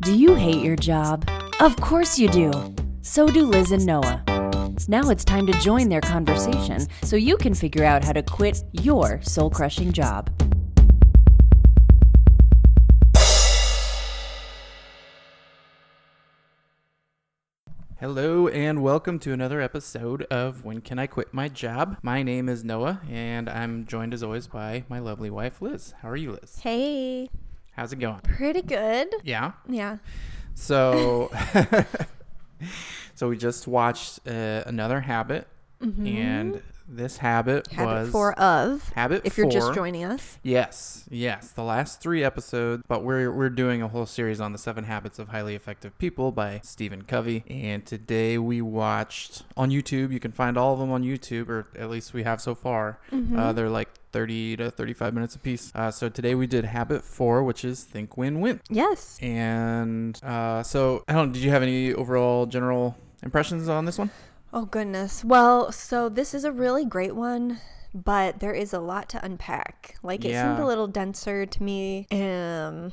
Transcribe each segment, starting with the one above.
Do you hate your job? Of course you do. So do Liz and Noah. Now it's time to join their conversation so you can figure out how to quit your soul crushing job. Hello and welcome to another episode of When Can I Quit My Job? My name is Noah and I'm joined as always by my lovely wife Liz. How are you, Liz? Hey, How's it going? pretty good. Yeah. Yeah. So So we just watched uh, another habit and this habit. Habit was four of. habit If you're just joining us. Yes, yes, the last three episodes, but we're we're doing a whole series on the Seven Habits of Highly Effective People by Stephen Covey, and today we watched on YouTube. You can find all of them on YouTube, or at least we have so far. Mm-hmm. Uh, they're like thirty to thirty-five minutes apiece. Uh, so today we did Habit Four, which is Think Win Win, Yes. and uh, so I don't. Did you have any overall general impressions on this one? Oh, goodness. Well, so this is a really great one, but there is a lot to unpack. Like, it seemed a little denser to me. Um,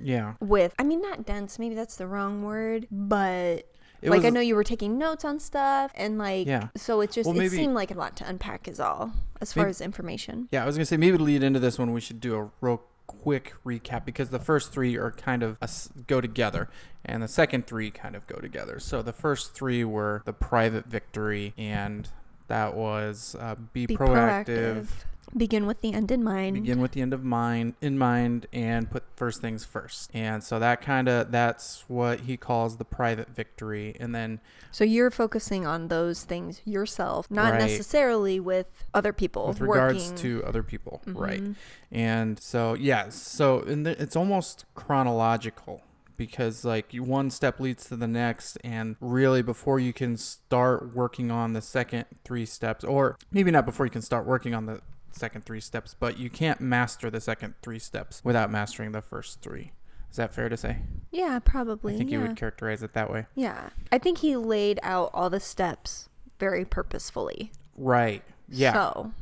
Yeah, with, I mean, not dense, maybe that's the wrong word, but. It like I know you were taking notes on stuff, and like, Yeah. so it just Well, it seemed like a lot to unpack, is all as far Maybe- as information. Yeah, I was gonna say maybe to lead into this one, we should do a real quick recap because the first three are kind of a go together, and the second three kind of go together. So the first three were the private victory, and that was uh, be, Be proactive, Begin with the end in mind. begin with the end of mind in mind, and put first things first. And so that kind of that's what he calls the private victory, and then So you're focusing on those things yourself, not Right. necessarily with other people. with regards working. to other people, right? Mhm. And so, yeah, so and the, it's almost chronological because like one step leads to the next and really before you can start working on the second three steps or maybe not before you can start working on the second three steps, but you can't master the second three steps without mastering the first three. Is that fair to say? Yeah, probably. I think yeah. you would characterize it that way. yeah. I think he laid out all the steps very purposefully. Right. Yeah. So,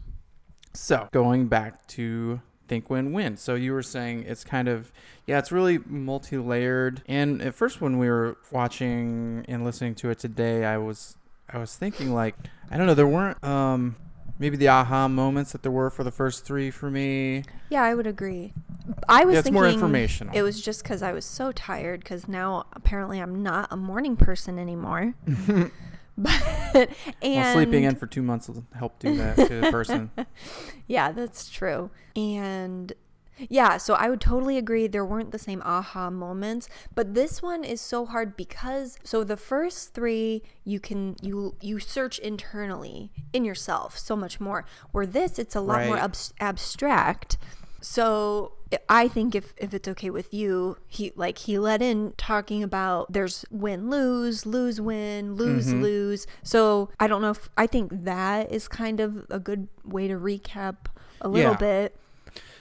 So going back to think win win. So you were saying it's kind of yeah, it's really multi layered. And at first when we were watching and listening to it today, I was I was thinking like I don't know, there weren't um maybe the aha moments that there were for the first three for me. yeah, I would agree. I was Yeah, it's thinking more informational. It was just because I was so tired because now apparently I'm not a morning person anymore. but and well, sleeping in for two months will help do that to the person. Yeah, that's true. And yeah, so I would totally agree there weren't the same aha moments, but this one is so hard because so the first 3 you can you you search internally in yourself so much more. Where this it's a lot more Right. abs- abstract. So I think if, if it's okay with you, he like he let in talking about there's win lose lose win lose Mhm. lose. So I don't know if I think that is kind of a good way to recap a little Yeah. bit.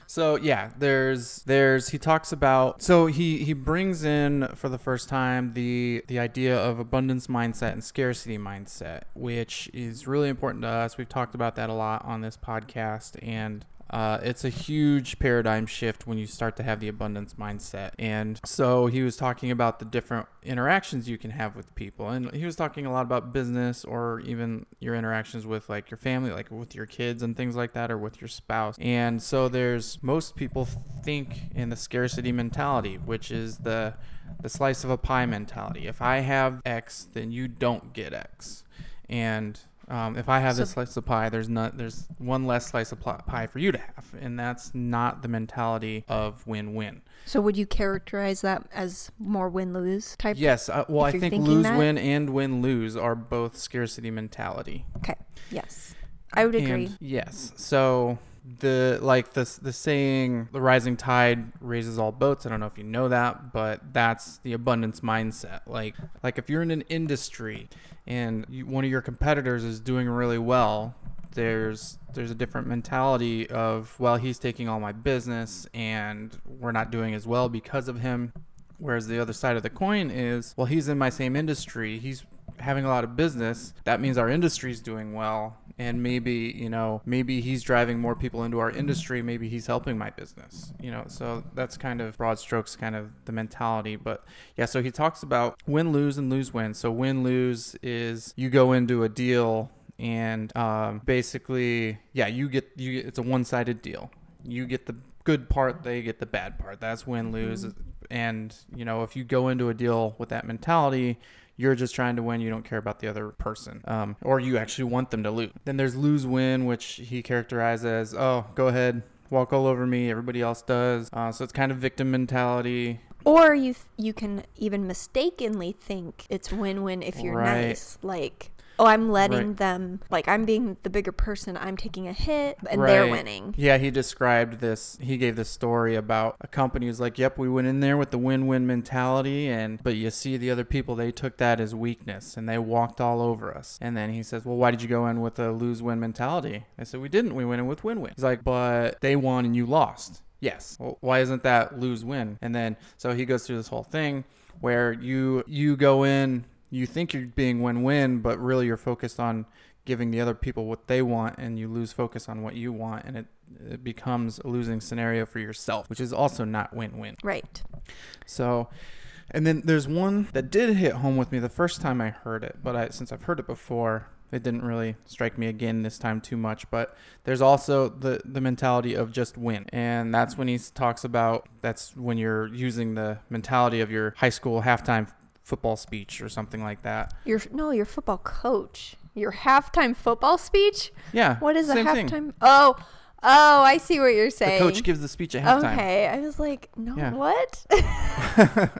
So yeah, there's there's he talks about so he he brings in for the first time the the idea of abundance mindset and scarcity mindset, which is really important to us. We've talked about that a lot on this podcast and uh, it's a huge paradigm shift when you start to have the abundance mindset. And so he was talking about the different interactions you can have with people. And he was talking a lot about business or even your interactions with like your family, like with your kids and things like that, or with your spouse. And so there's most people think in the scarcity mentality, which is the the slice of a pie mentality. If I have X, then you don't get X. And um, if I have this slice of pie, there's not there's one less slice of pie for you to have, and that's not the mentality of win-win. So would you characterize that as more win lose type? Yes, uh, well, I think lose-win and win lose are both scarcity mentality. Okay. Yes. I would agree. And yes, so the like the the saying the rising tide raises all boats. I don't know if you know that, but that's the abundance mindset. Like like if you're in an industry and you, one of your competitors is doing really well, there's there's a different mentality of well he's taking all my business and we're not doing as well because of him. Whereas the other side of the coin is, well, he's in my same industry. He's having a lot of business. That means our industry's doing well. And maybe you know maybe he's driving more people into our industry maybe he's helping my business you know so that's kind of broad strokes kind of the mentality but yeah so he talks about win lose and lose win so win lose is you go into a deal and um, basically yeah you get you it's a one-sided deal. You get the good part they get the bad part that's win lose and you know if you go into a deal with that mentality you're just trying to win you don't care about the other person um, or you actually want them to lose then there's lose win which he characterized as oh go ahead walk all over me everybody else does uh, so it's kind of victim mentality Or you th- you can even mistakenly think it's win-win if you're Right. nice. Like, oh, I'm letting Right. them like I'm being the bigger person. I'm taking a hit and they're winning. Yeah, he described this. He gave this story about a company who's like, "Yep, we went in there with the win-win mentality, and but you see the other people, they took that as weakness and they walked all over us." And then he says, "Well, why did you go in with a lose-win mentality?" I said, "We didn't. We went in with win-win." He's like, "But they won and you lost." Yes. Well, why isn't that lose-win? And then so he goes through this whole thing where you you go in, you think you're being win-win, but really you're focused on giving the other people what they want and you lose focus on what you want and it, it becomes a losing scenario for yourself which is also not win-win Right. so and then there's one that did hit home with me the first time i heard it but I, since i've heard it before it didn't really strike me again this time too much but there's also the the mentality of just win and that's when he talks about that's when you're using the mentality of your high school halftime football speech or something like that Your no, your football coach. Your halftime football speech? yeah What is a same thing. halftime? Oh, oh, I see what you're the saying. coach gives the speech at halftime Okay, I was like, no, Yeah. what?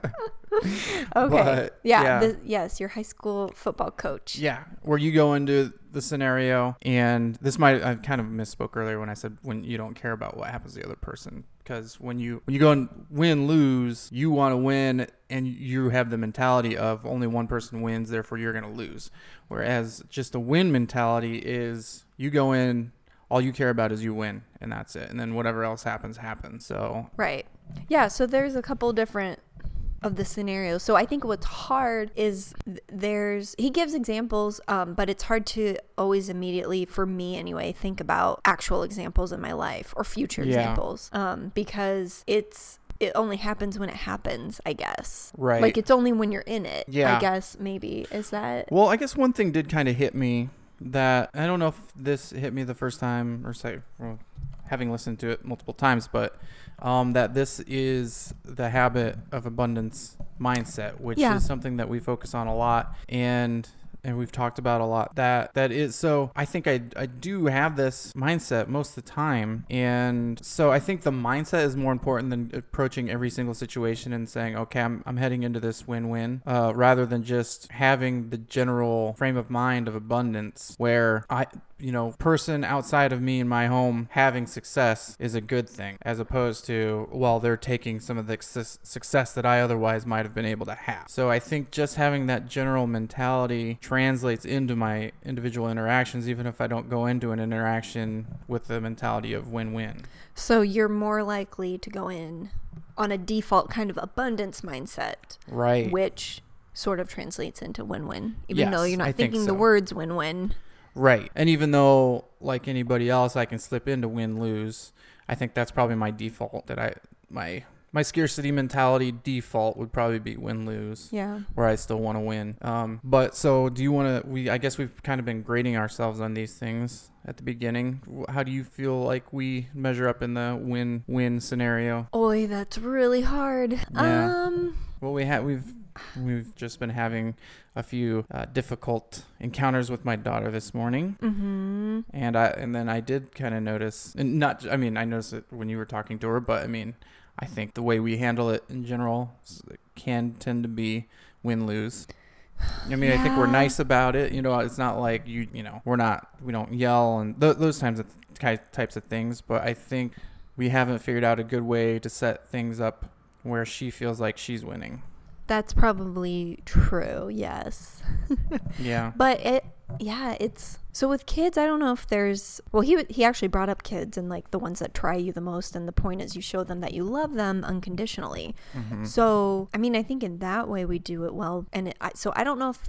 okay, But, yeah, yeah. The, yes, your high school football coach. Yeah, where you go into the scenario, and this might I kind of misspoke earlier when I said when you don't care about what happens to the other person, because when you when you go and win lose, you want to win, and you have the mentality of only one person wins, therefore you're gonna lose. Whereas just a win mentality is you go in, all you care about is you win, and that's it, and then whatever else happens happens. So Right. Yeah, so there's a couple different of the scenario. So I think what's hard is there's he gives examples, um, but it's hard to always immediately, for me anyway, think about actual examples in my life or future Yeah. examples, um, because it's it only happens when it happens, I guess. Right. Like it's only when you're in it. Yeah. I guess maybe is that. Well, I guess one thing did kind of hit me that I don't know if this hit me the first time or say, well, having listened to it multiple times, but um, that this is the habit of abundance mindset, which Yeah. is something that we focus on a lot and and we've talked about a lot that that is so I think I I do have this mindset most of the time and so I think the mindset is more important than approaching every single situation and saying okay I'm, I'm heading into this win-win uh, rather than just having the general frame of mind of abundance where I you know person outside of me in my home having success is a good thing as opposed to well they're taking some of the success success that I otherwise might have been able to have. So I think just having that general mentality translates into my individual interactions even if I don't go into an interaction with the mentality of win-win. So you're more likely to go in on a default kind of abundance mindset. right. which sort of translates into win-win even though you're not I think thinking the words win-win Right. And even though, like anybody else, I can slip into win lose, I think that's probably my default. That I my my scarcity mentality default would probably be win lose, yeah where I still want to win. Um, but so do you want to? We I guess we've kind of been grading ourselves on these things at the beginning. How do you feel like we measure up in the win win scenario? Oi, that's really hard Yeah. um Well, we had we've we've just been having a few uh, difficult encounters with my daughter this morning. mm-hmm and I and then I did kind of notice, and not I mean I noticed it when you were talking to her, but I mean I think the way we handle it in general can tend to be win lose. I mean I think we're nice about it. You know, it's not like you you know we're not we don't yell and th- those times of ki- types of things, but I think we haven't figured out a good way to set things up where she feels like she's winning. that's probably true yes Yeah. but it yeah it's so with kids i don't know if there's well he he actually brought up kids and like the ones that try you the most and the point is you show them that you love them unconditionally Mhm. So, I mean, I think in that way we do it well. And it, I, so I don't know if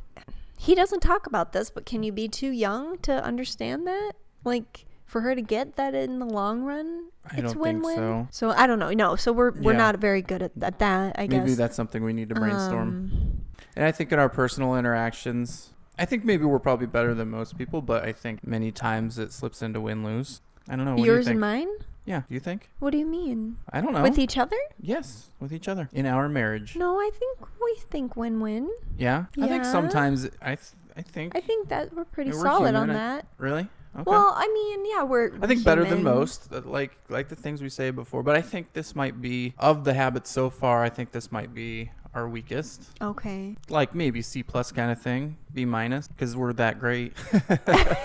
he doesn't talk about this, but can you be too young to understand that? Like for her to get that in the long run, I it's win-win. so. I don't know. No, so we're we're Yeah. not very good at, at that. I guess. Maybe that's something we need to brainstorm. Um, And I think in our personal interactions, I think maybe we're probably better than most people, but I think many times it slips into win lose. I don't know. What yours do you and mine. Yeah, you think? What do you mean? I don't know. With each other? yes, with each other in our marriage. No, I think we think win-win. Yeah, I think sometimes I th- I think I think that we're pretty Yeah, we're solid on that. really. Okay. Well, I mean, yeah, we're. I think better than most, uh, like like the things we say before. But I think this might be of the habits so far. I think this might be our weakest. Okay. Like maybe C plus kind of thing, B minus, because we're that great.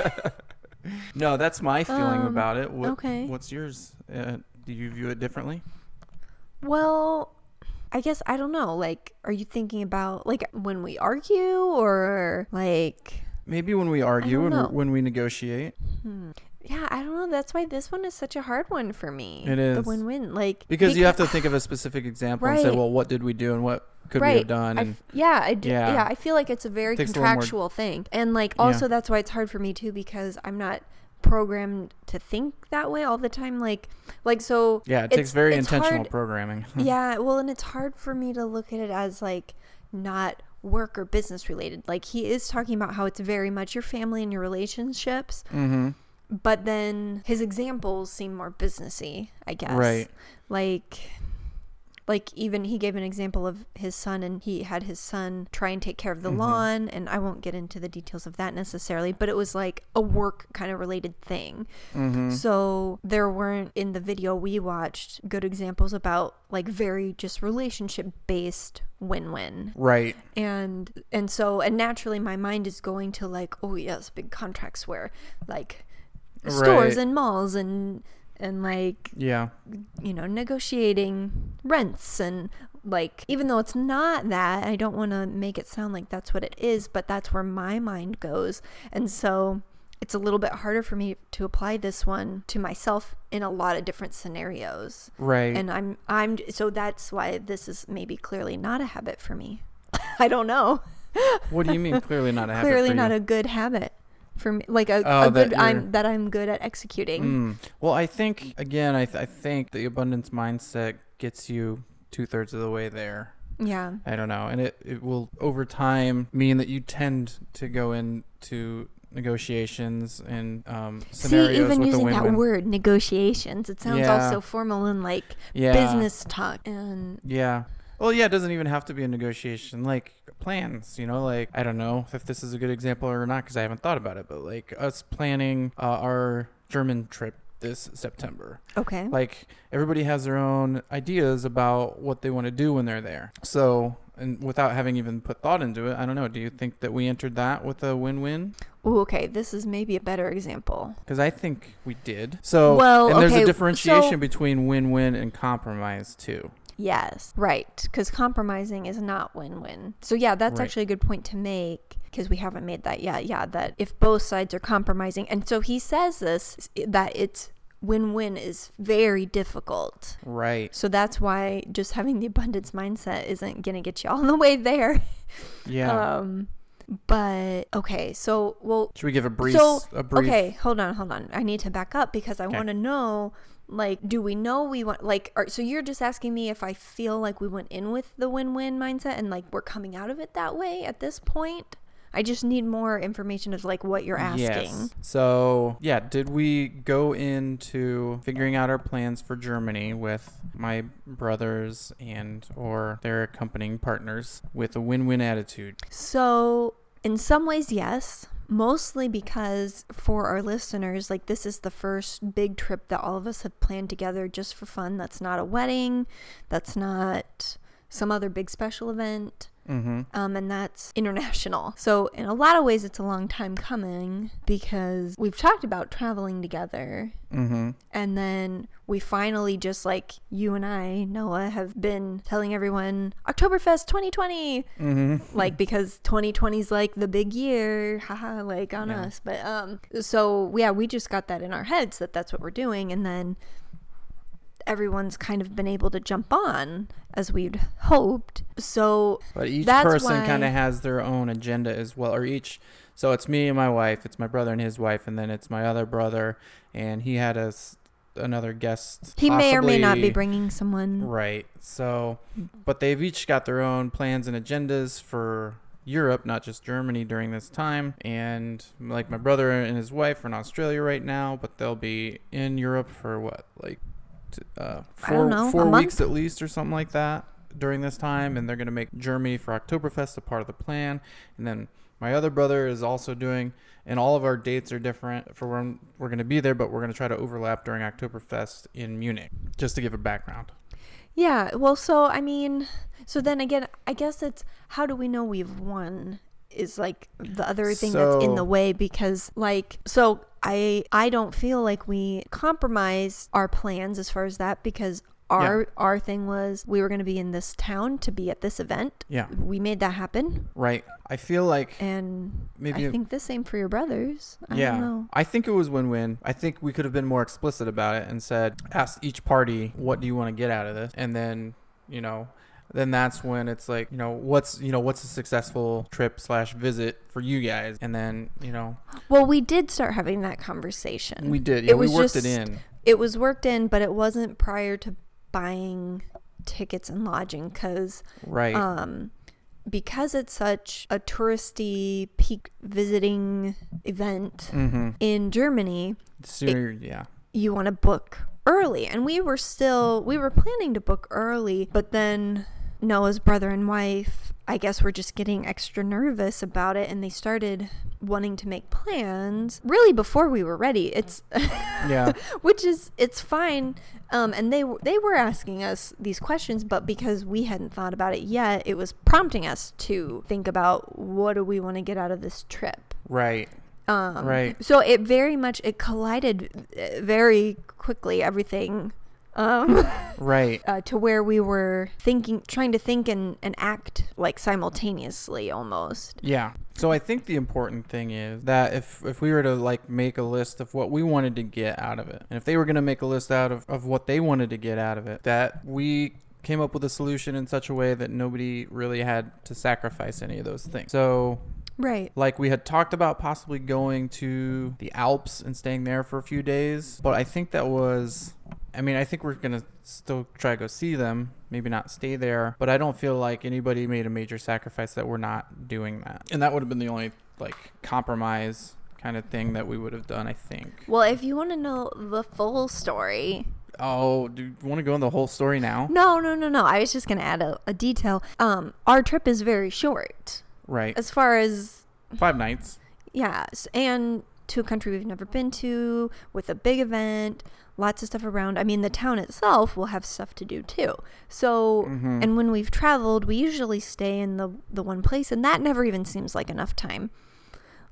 no, that's my feeling Um, about it. What, okay. What's yours? Uh, do you view it differently? Well, I guess I don't know. Like, are you thinking about like when we argue or like? Maybe when we argue and when we negotiate, Hmm. Yeah, I don't know. That's why this one is such a hard one for me. It is the win-win. Like because you have to think of a specific example and say, well, what did we do and what could we have done? And f- yeah, I do, Yeah. yeah. I feel like it's a very a more- contractual thing, and like Yeah. also that's why it's hard for me too because I'm not programmed to think that way all the time. Like, like so. yeah, it takes very intentional hard- programming. yeah, well, and it's hard for me to look at it as like not work or business related. Like he is talking about how it's very much your family and your relationships, mm-hmm. but then his examples seem more businessy, I guess. Right. Like like even he gave an example of his son and he had his son try and take care of the Mhm. lawn and I won't get into the details of that necessarily, but it was like a work kind of related thing. Mm-hmm. So there weren't in the video we watched good examples about like very just relationship based win-win. Right. And and so and naturally my mind is going to like oh yes, big contracts where like stores Right. and malls and and like Yeah. you know negotiating rents and like even though it's not that I don't want to make it sound like that's what it is, but that's where my mind goes. And so it's a little bit harder for me to apply this one to myself in a lot of different scenarios. Right. And I'm I'm so that's why this is maybe clearly not a habit for me. I don't know. what do you mean? Clearly not a habit. clearly not you? a good habit for me like a, Oh, a good you're- I'm that I'm good at executing. Mm. Well, I think again, I, th- I think the abundance mindset gets you two thirds of the way there. Yeah. I don't know, and it it will over time mean that you tend to go into negotiations and um, See, even using that word negotiations, it sounds all Yeah. so formal and like yeah. business talk. And Yeah. Well, yeah, it doesn't even have to be a negotiation. Like plans, you know, like I don't know if this is a good example or not because I haven't thought about it, but like us planning uh, our German trip this September. okay, Like everybody has their own ideas about what they want to do when they're there. So, and without having even put thought into it, I don't know. Do you think that we entered that with a win-win? Ooh, okay, this is maybe a better example. Because I think we did. So, Well, and there's okay, a differentiation so- between win-win and compromise too. Yes, right, because compromising is not win-win. So yeah, that's Right. actually a good point to make because we haven't made that yet. Yeah, that if both sides are compromising, and so he says this that it's win-win is very difficult. Right. So that's why just having the abundance mindset isn't gonna get you all the way there. Yeah. Um, but okay, so well, Should we give a brief? so a brief. okay, hold on, hold on. I need to back up because I Okay. want to know, like, do we know we want like? Are, so you're just asking me if I feel like we went in with the win-win mindset and like we're coming out of it that way at this point. I just need more information of like what you're asking. Yes. So, yeah, did we go into figuring out our plans for Germany with my brothers and or their accompanying partners with a win-win attitude? So, in some ways, yes. Mostly because for our listeners, like this is the first big trip that all of us have planned together just for fun. That's not a wedding. That's not some other big special event. Mm-hmm. Um, and that's international. So, in a lot of ways, it's a long time coming because we've talked about traveling together. Mm-hmm. And then we finally, just like you and I, Noah, have been telling everyone Oktoberfest 2020 Mm-hmm. like because 2020 is like the big year haha like on Yeah. us but um so yeah we just got that in our heads that that's what we're doing and then everyone's kind of been able to jump on as we'd hoped. So But each person kind of has their own agenda as well, or each. So it's me and my wife. It's my brother and his wife, and then it's my other brother, and he had us another guest. he may or may not be bringing someone. Right. So, hmm. but they've each got their own plans and agendas for Europe, not just Germany during this time. And like my brother and his wife are in Australia right now, but they'll be in Europe for what, like, uh, four know, four month? weeks at least, or something like that during this time. And they're gonna make Germany for Oktoberfest a part of the plan. And then my other brother is also doing. And all of our dates are different for when we're going to be there, but we're going to try to overlap during Oktoberfest in Munich, just to give a background. Yeah, well, so I mean, so then again, I guess it's how do we know we've won is like the other thing that's in the way because like so I I don't feel like we compromise our plans as far as that because our our thing was we were going to be in this town to be at this event. Yeah. We made that happen Right. I feel like and maybe I think the same for your brothers. I yeah. don't know. I think it was win-win. I think we could have been more explicit about it and said ask each party what do you want to get out of this and then, you know, then that's when it's like, you know, what's, you know, what's a successful trip slash visit for you guys? And then, you know, Well, we did start having that conversation. we did. Yeah, we was worked it in. it was worked in, but it wasn't prior to buying tickets and lodging because Right. um because it's such a touristy peak visiting event mm-hmm. in Germany, Sooner, yeah. you want to book early. And we were still we were planning to book early, but then Noah's brother and wife, I guess were just getting extra nervous about it and they started wanting to make plans really before we were ready. It's Yeah. which is it's fine um, and they they were asking us these questions but because we hadn't thought about it yet it was prompting us to think about what do we want to get out of this trip Right. um, Right. so it very much it collided uh, very quickly everything um, Right. uh, to where we were thinking trying to think and, and act like simultaneously almost Yeah. So I think the important thing is that if if we were to like make a list of what we wanted to get out of it, and if they were going to make a list out of, of what they wanted to get out of it, that we came up with a solution in such a way that nobody really had to sacrifice any of those things. So right like we had talked about possibly going to the Alps and staying there for a few days, but I think that was I mean, I think we're going to still try to go see them, maybe not stay there, but I don't feel like anybody made a major sacrifice that we're not doing that. And that would have been the only like compromise kind of thing that we would have done, I think. well if you want to know the full story Oh, do you want to go in the whole story now? No, no, no, no. I was just gonna add a, a detail. Um, our trip is very short Right. as far as Five nights. Yes, and to a country we've never been to with a big event, lots of stuff around. I mean, the town itself will have stuff to do too. So, Mhm. and when we've traveled, we usually stay in the the one place, and that never even seems like enough time.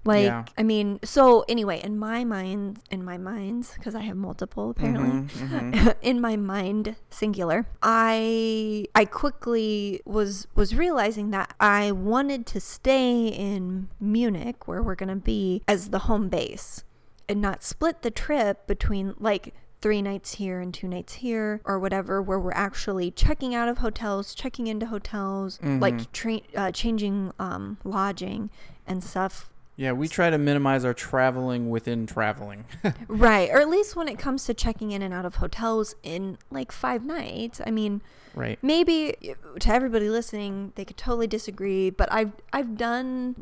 Like, Yeah. I mean, so anyway, in my mind, in my minds, because I have multiple apparently Mhm, mhm. in my mind singular i i quickly was was realizing that i wanted to stay in munich where we're going to be as the home base and not split the trip between like three nights here and two nights here or whatever where we're actually checking out of hotels checking into hotels like tra- uh, changing um, lodging and stuff Yeah, we try to minimize our traveling within traveling. right or at least when it comes to checking in and out of hotels in like five nights i mean right. maybe to everybody listening they could totally disagree but i've i've done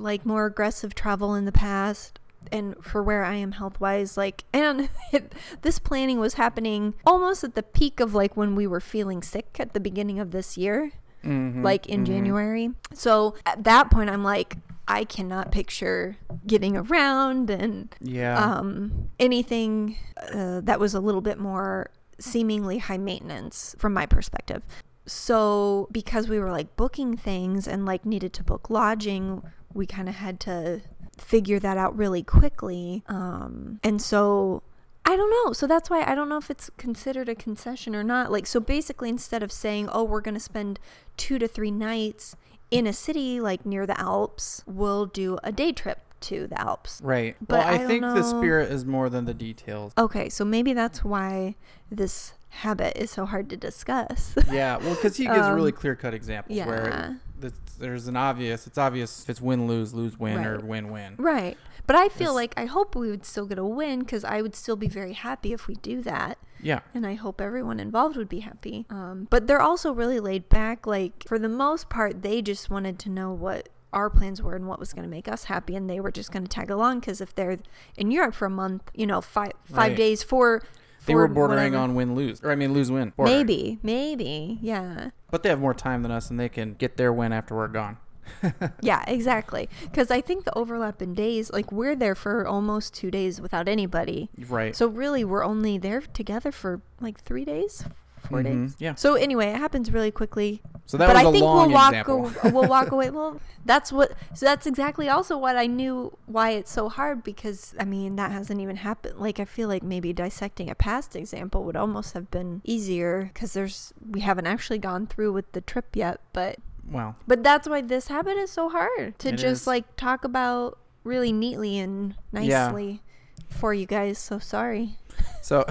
like more aggressive travel in the past and for where i am health wise like and it, this planning was happening almost at the peak of like when we were feeling sick at the beginning of this year Mhm, like in mhm. january so at that point i'm like i cannot picture getting around and Yeah. um, anything uh, that was a little bit more seemingly high maintenance from my perspective. So, because we were like booking things and like needed to book lodging, we kind of had to figure that out really quickly. Um, and so, I don't know. So, that's why I don't know if it's considered a concession or not. Like, so basically, instead of saying, oh, we're going to spend two to three nights in a city like near the Alps, we'll do a day trip to the Alps. Right. But well, I, I think the spirit is more than the details. Okay, so maybe that's why this habit is so hard to discuss. Yeah, well, because he gives Um, really clear cut examples yeah. where th- there's an obvious, it's obvious if it's win lose, lose win, or win win. right. But I feel This- like I hope we would still get a win because I would still be very happy if we do that. Yeah. and I hope everyone involved would be happy. Um, but they're also really laid back. Like for the most part, they just wanted to know what our plans were and what was going to make us happy, and they were just going to tag along because if they're in Europe for a month, you know, five five Right. days for. They were bordering whatever. on win lose, or I mean lose win. Maybe, maybe, yeah, But they have more time than us, and they can get their win after we're gone. yeah, exactly. Because I think the overlap in days, like we're there for almost two days without anybody, Right. so really we're only there together for like three days, 4 Mhm. Yeah. So anyway, it happens really quickly. So that but was I a think long we'll walk example. a- we'll walk away. Well, that's what. So that's exactly also what I knew why it's so hard because I mean that hasn't even happened. Like I feel like maybe dissecting a past example would almost have been easier because there's we haven't actually gone through with the trip yet. But well, but that's why this habit is so hard to It just is. like talk about really neatly and Yeah. nicely for you guys. So sorry. So,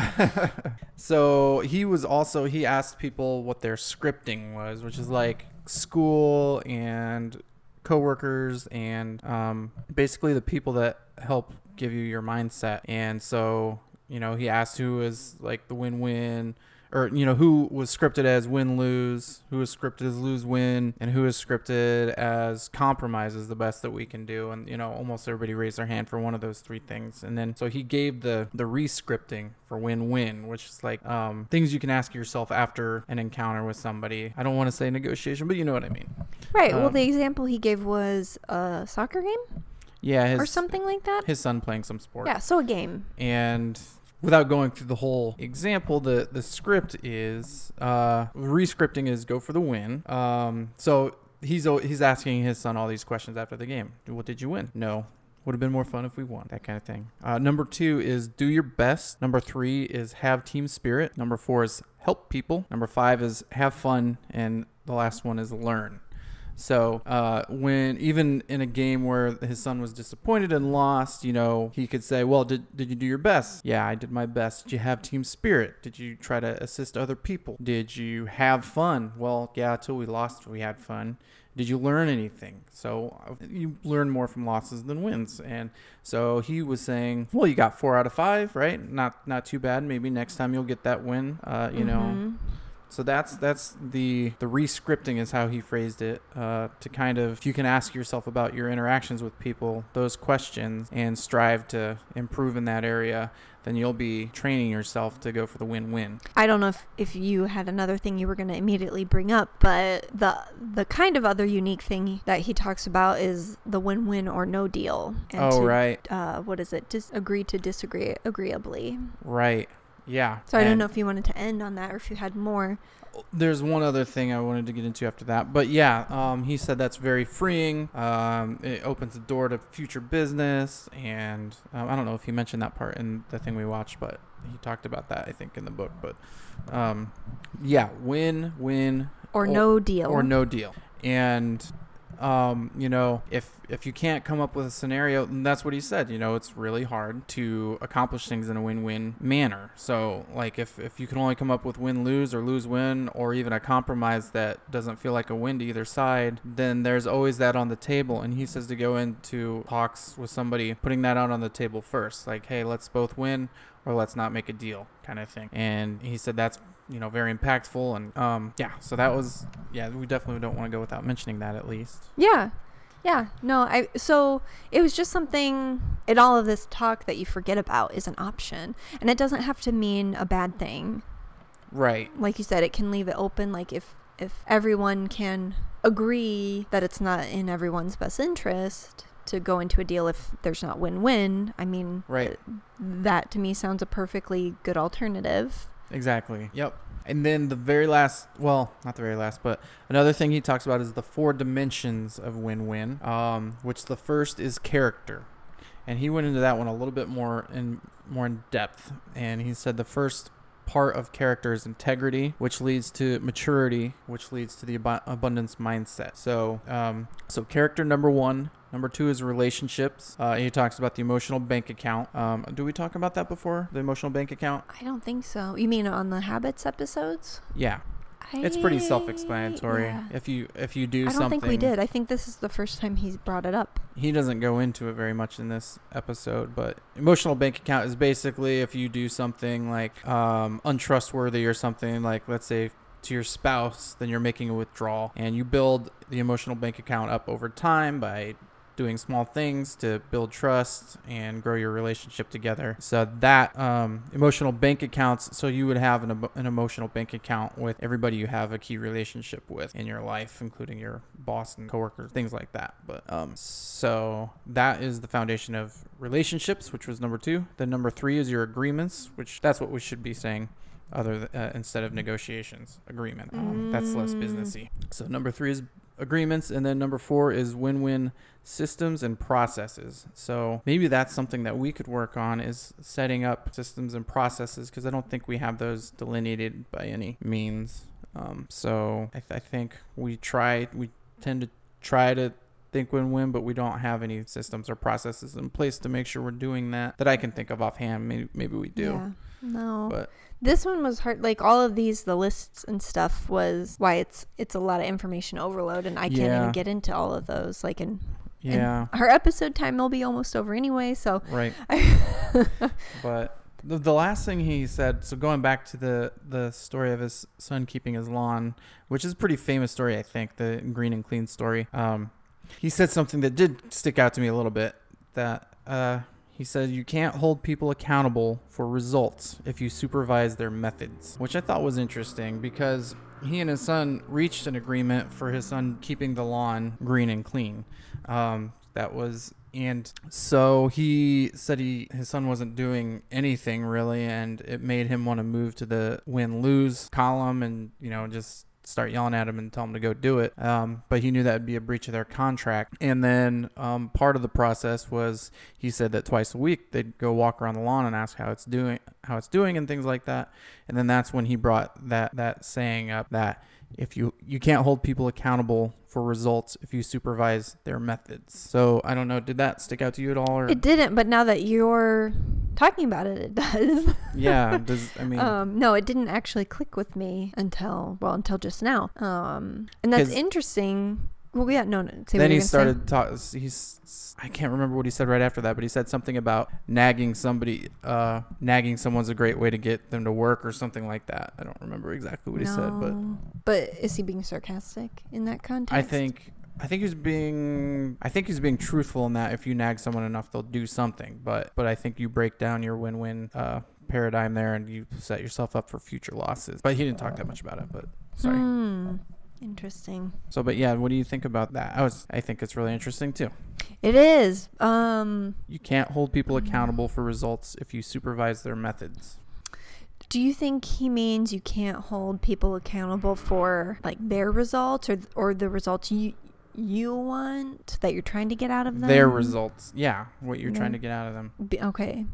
so he was also he asked people what their scripting was, which is like school and coworkers and um, basically the people that help give you your mindset. And so, you know, he asked who was like the win-win. Or you know who was scripted as win lose, who was scripted as lose win, and who is scripted as compromise is the best that we can do. And you know almost everybody raised their hand for one of those three things. And then so he gave the the re-scripting for win win, which is like um, things you can ask yourself after an encounter with somebody. I don't want to say negotiation, but you know what I mean. Right. well, Um, the example he gave was a soccer game Yeah, his or something like that. his son playing some sport. Yeah. So a game. and without going through the whole example the the script is uh re-scripting is go for the win. Um so he's he's asking his son all these questions after the game. What did you win? No. Would have been more fun if we won that kind of thing. Uh, number two is do your best. Number three is have team spirit. Number four is help people. Number five is have fun. And the last one is learn so uh, when even in a game where his son was disappointed and lost, you know, he could say, "Well, did did you do your best? Yeah, I did my best. Did you have team spirit? Did you try to assist other people? Did you have fun? Well, yeah, until we lost, we had fun. Did you learn anything? So uh, you learn more from losses than wins. And so he was saying, "Well, you got four out of five, right? Not not too bad. Maybe next time you'll get that win. Uh, you know." So that's that's the the re-scripting is how he phrased it. Uh, to kind of if you can ask yourself about your interactions with people those questions and strive to improve in that area, then you'll be training yourself to go for the win-win. I don't know if, if you had another thing you were going to immediately bring up, but the the kind of other unique thing that he talks about is the win-win or no deal. And oh to, right, Uh, what is it? Dis- agree to disagree agreeably. right, yeah. So I don't know if you wanted to end on that or if you had more. There's one other thing I wanted to get into after that, but yeah, um, he said that's very freeing. Um, it opens the door to future business, and um, I don't know if he mentioned that part in the thing we watched, but he talked about that I think in the book. But um, yeah, win, win, Or Or- no deal. or no deal. And um, you know, if if you can't come up with a scenario, and that's what he said. You know, it's really hard to accomplish things in a win-win manner. So, like, if if you can only come up with win-lose or lose-win, or even a compromise that doesn't feel like a win to either side, then there's always that on the table. And he says to go into talks with somebody, putting that out on the table first. Like, hey, let's both win, or let's not make a deal, kind of thing. And he said that's you know very impactful and um yeah so that was yeah we definitely don't want to go without mentioning that at least Yeah. Yeah. No, I so it was just something in all of this talk that you forget about is an option. And it doesn't have to mean a bad thing. right Like you said, it can leave it open like if if everyone can agree that it's not in everyone's best interest to go into a deal if there's not win-win. I mean, Right. that to me sounds a perfectly good alternative. exactly yep and then the very last well not the very last but another thing he talks about is the four dimensions of win-win um which the first is character and he went into that one a little bit more in more in depth and he said the first part of character is integrity which leads to maturity which leads to the abu- abundance mindset so um, so character number one Number two is relationships. Uh, he talks about the emotional bank account. Um, do we talk about that before? The emotional bank account? I don't think so. You mean on the habits episodes? Yeah, it's pretty self-explanatory. yeah. If you if you do something. I don't think we did. I think this is the first time he's brought it up. he doesn't go into it very much in this episode, but emotional bank account is basically if you do something like um, untrustworthy or something like let's say to your spouse, then you're making a withdrawal, and you build the emotional bank account up over time by doing small things to build trust and grow your relationship together. So that um, emotional bank accounts, so you would have an, an emotional bank account with everybody you have a key relationship with in your life, including your boss and coworkers, things like that. But um, so that is the foundation of relationships, which was number two. Then number three is your agreements, which that's what we should be saying. Other th- uh, instead of negotiations, agreement. Um, That's less Mm. businessy. So number three is agreements, and then number four is win-win systems and processes. So maybe that's something that we could work on is setting up systems and processes because I don't think we have those delineated by any means. Um, so I, th- I think we try, we tend to try to think win-win, but we don't have any systems or processes in place to make sure we're doing that. That I can think of offhand. Maybe maybe we do, Yeah. No. but this one was hard. Like all of these, the lists and stuff was why it's it's a lot of information overload, and I can't Yeah. even get into all of those. Like, in and yeah, our episode time will be almost over anyway. So right. but the, the last thing he said so going back to the the story of his son keeping his lawn which is a pretty famous story i think the green and clean story um he said something that did stick out to me a little bit that uh he said you can't hold people accountable for results if you supervise their methods which i thought was interesting because he and his son reached an agreement for his son keeping the lawn green and clean. Um, that was and so he said he his son wasn't doing anything really and it made him want to move to the win lose column and you know just start yelling at him and tell him to go do it. Um, but he knew that would be a breach of their contract. And then um, part of the process was he said that twice a week they'd go walk around the lawn and ask how it's doing how it's doing and things like that. And then that's when he brought that that saying up that if you you can't hold people accountable for results if you supervise their methods. So I don't know, did that stick out to you at all or it didn't, but now that you're talking about it, it does. yeah, does I mean um, no, it didn't actually click with me until well, until just now. Um, and that's interesting. Well, yeah, no, no. Say then he started talking. he's I can't remember what he said right after that, but he said something about nagging somebody uh nagging someone's a great way to get them to work or something like that. I don't remember exactly what he said, but but is he being sarcastic in that context? I think I think he's being I think he's being truthful in that if you nag someone enough they'll do something. But but I think you break down your win win uh paradigm there and you set yourself up for future losses. But he didn't talk that much about it, but sorry. Hmm. Interesting. So but yeah, what do you think about that? I was I think it's really interesting too. It is. Um, You can't hold people accountable for results if you supervise their methods. do you think he means you can't hold people accountable for like their results or or the results you you want that you're trying to get out of them? Their results. Yeah, what you're Yeah. trying to get out of them. Be- okay.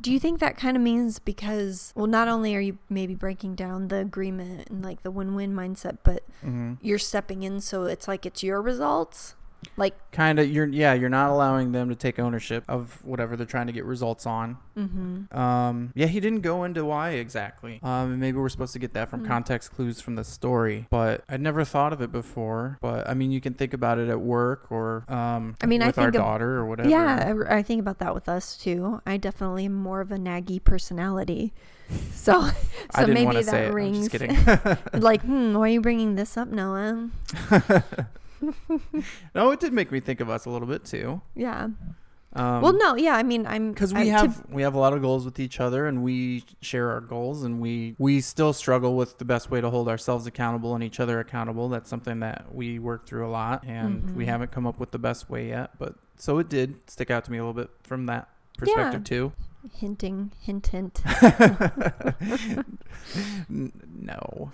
Do you think that kind of means because well, not only are you maybe breaking down the agreement and like the win-win mindset, but hmm you're stepping in so it's like it's your results? Like Kind of you're yeah, you're not allowing them to take ownership of whatever they're trying to get results on. mhm. Um, yeah, he didn't go into why exactly. Um, and maybe we're supposed to get that from Mm. context clues from the story, but I'd never thought of it before. But I mean, you can think about it at work or um, I mean, I with our think of- daughter or whatever. Yeah, I, I think about that with us too. I definitely am more of a naggy personality. So, so I didn't maybe that say it. I'm rings just kidding. like, hmm, why are you bringing this up, Noah? No, it did make me think of us a little bit too. Yeah. Um, well, no, yeah. I mean, I'm because I- we to- have we have a lot of goals with each other and we share our goals and we we still struggle with the best way to hold ourselves accountable and each other accountable that's something that we work through a lot and we Mhm. haven't come up with the best way yet but so it did stick out to me a little bit from that perspective too hinting, hint, hint. No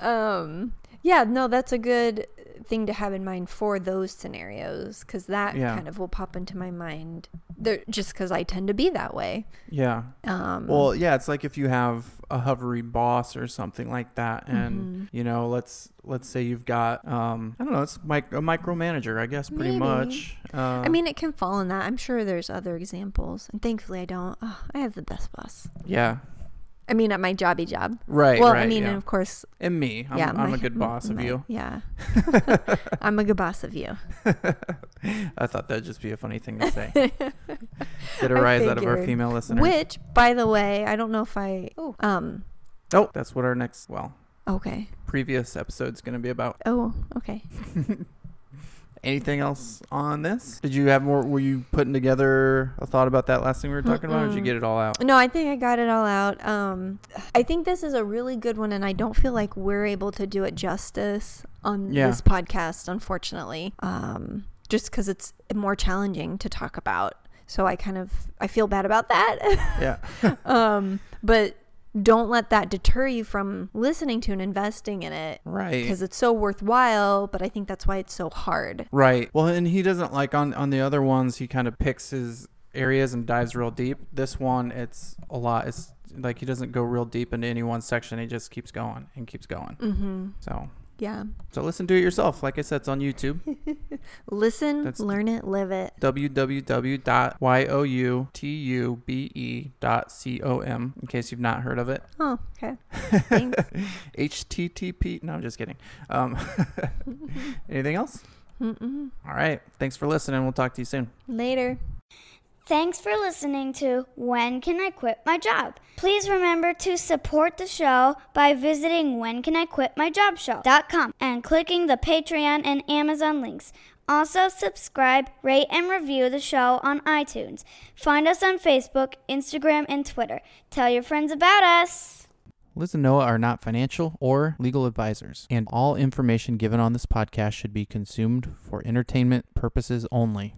um, yeah, no, that's a good. Thing to have in mind for those scenarios because that Yeah. kind of will pop into my mind there just because I tend to be that way. Yeah. Um, Well, yeah, it's like if you have a hovery boss or something like that, and Mhm. you know, let's let's say you've got, um, I don't know, it's mic- a micromanager, I guess, pretty Maybe. much. Uh, I mean, it can fall in that. I'm sure there's other examples, and thankfully I don't. Oh, I have the best boss. yeah, I mean, at my jobby job. right. well, right, I mean, yeah. and of course, and me, I'm, yeah, I'm my- a good boss of my- you. Yeah, I'm a good boss of you. I thought that'd just be a funny thing to say. Get a I rise out of our female listeners. Which, by the way, I don't know if I. Oh, um. Oh, that's what our next, well, Okay. previous episode's going to be about. Oh, okay. Anything else on this? Did you have more? Were you putting together a thought about that last thing we were talking about, or did you get it all out? No, I think I got it all out. Um, I think this is a really good one, and I don't feel like we're able to do it justice on Yeah. this podcast, unfortunately. Um, just because it's more challenging to talk about, so I kind of I feel bad about that. Yeah. um, but don't let that deter you from listening to and investing in it Right. because it's so worthwhile. But I think that's why it's so hard. Right. Well, and he doesn't like on on the other ones. He kind of picks his areas and dives real deep. This one, it's a lot. It's like he doesn't go real deep into any one section. He just keeps going and keeps going. Mm-hmm. So, Yeah. so listen to it yourself. Like I said, it's on YouTube. Listen, That's- learn it, live it. www.youtube.com. In case you've not heard of it. Oh, okay. Thanks. HTTP. No, I'm just kidding. Um, anything else? Mm-mm. All right. Thanks for listening. We'll talk to you soon. Later. Thanks for listening to When Can I Quit My Job? Please remember to support the show by visiting whencanIquitmyjobshow.com and clicking the Patreon and Amazon links. Also, subscribe, rate, and review the show on iTunes. Find us on Facebook, Instagram, and Twitter. Tell your friends about us. Liz and Noah are not financial or legal advisors, and all information given on this podcast should be consumed for entertainment purposes only.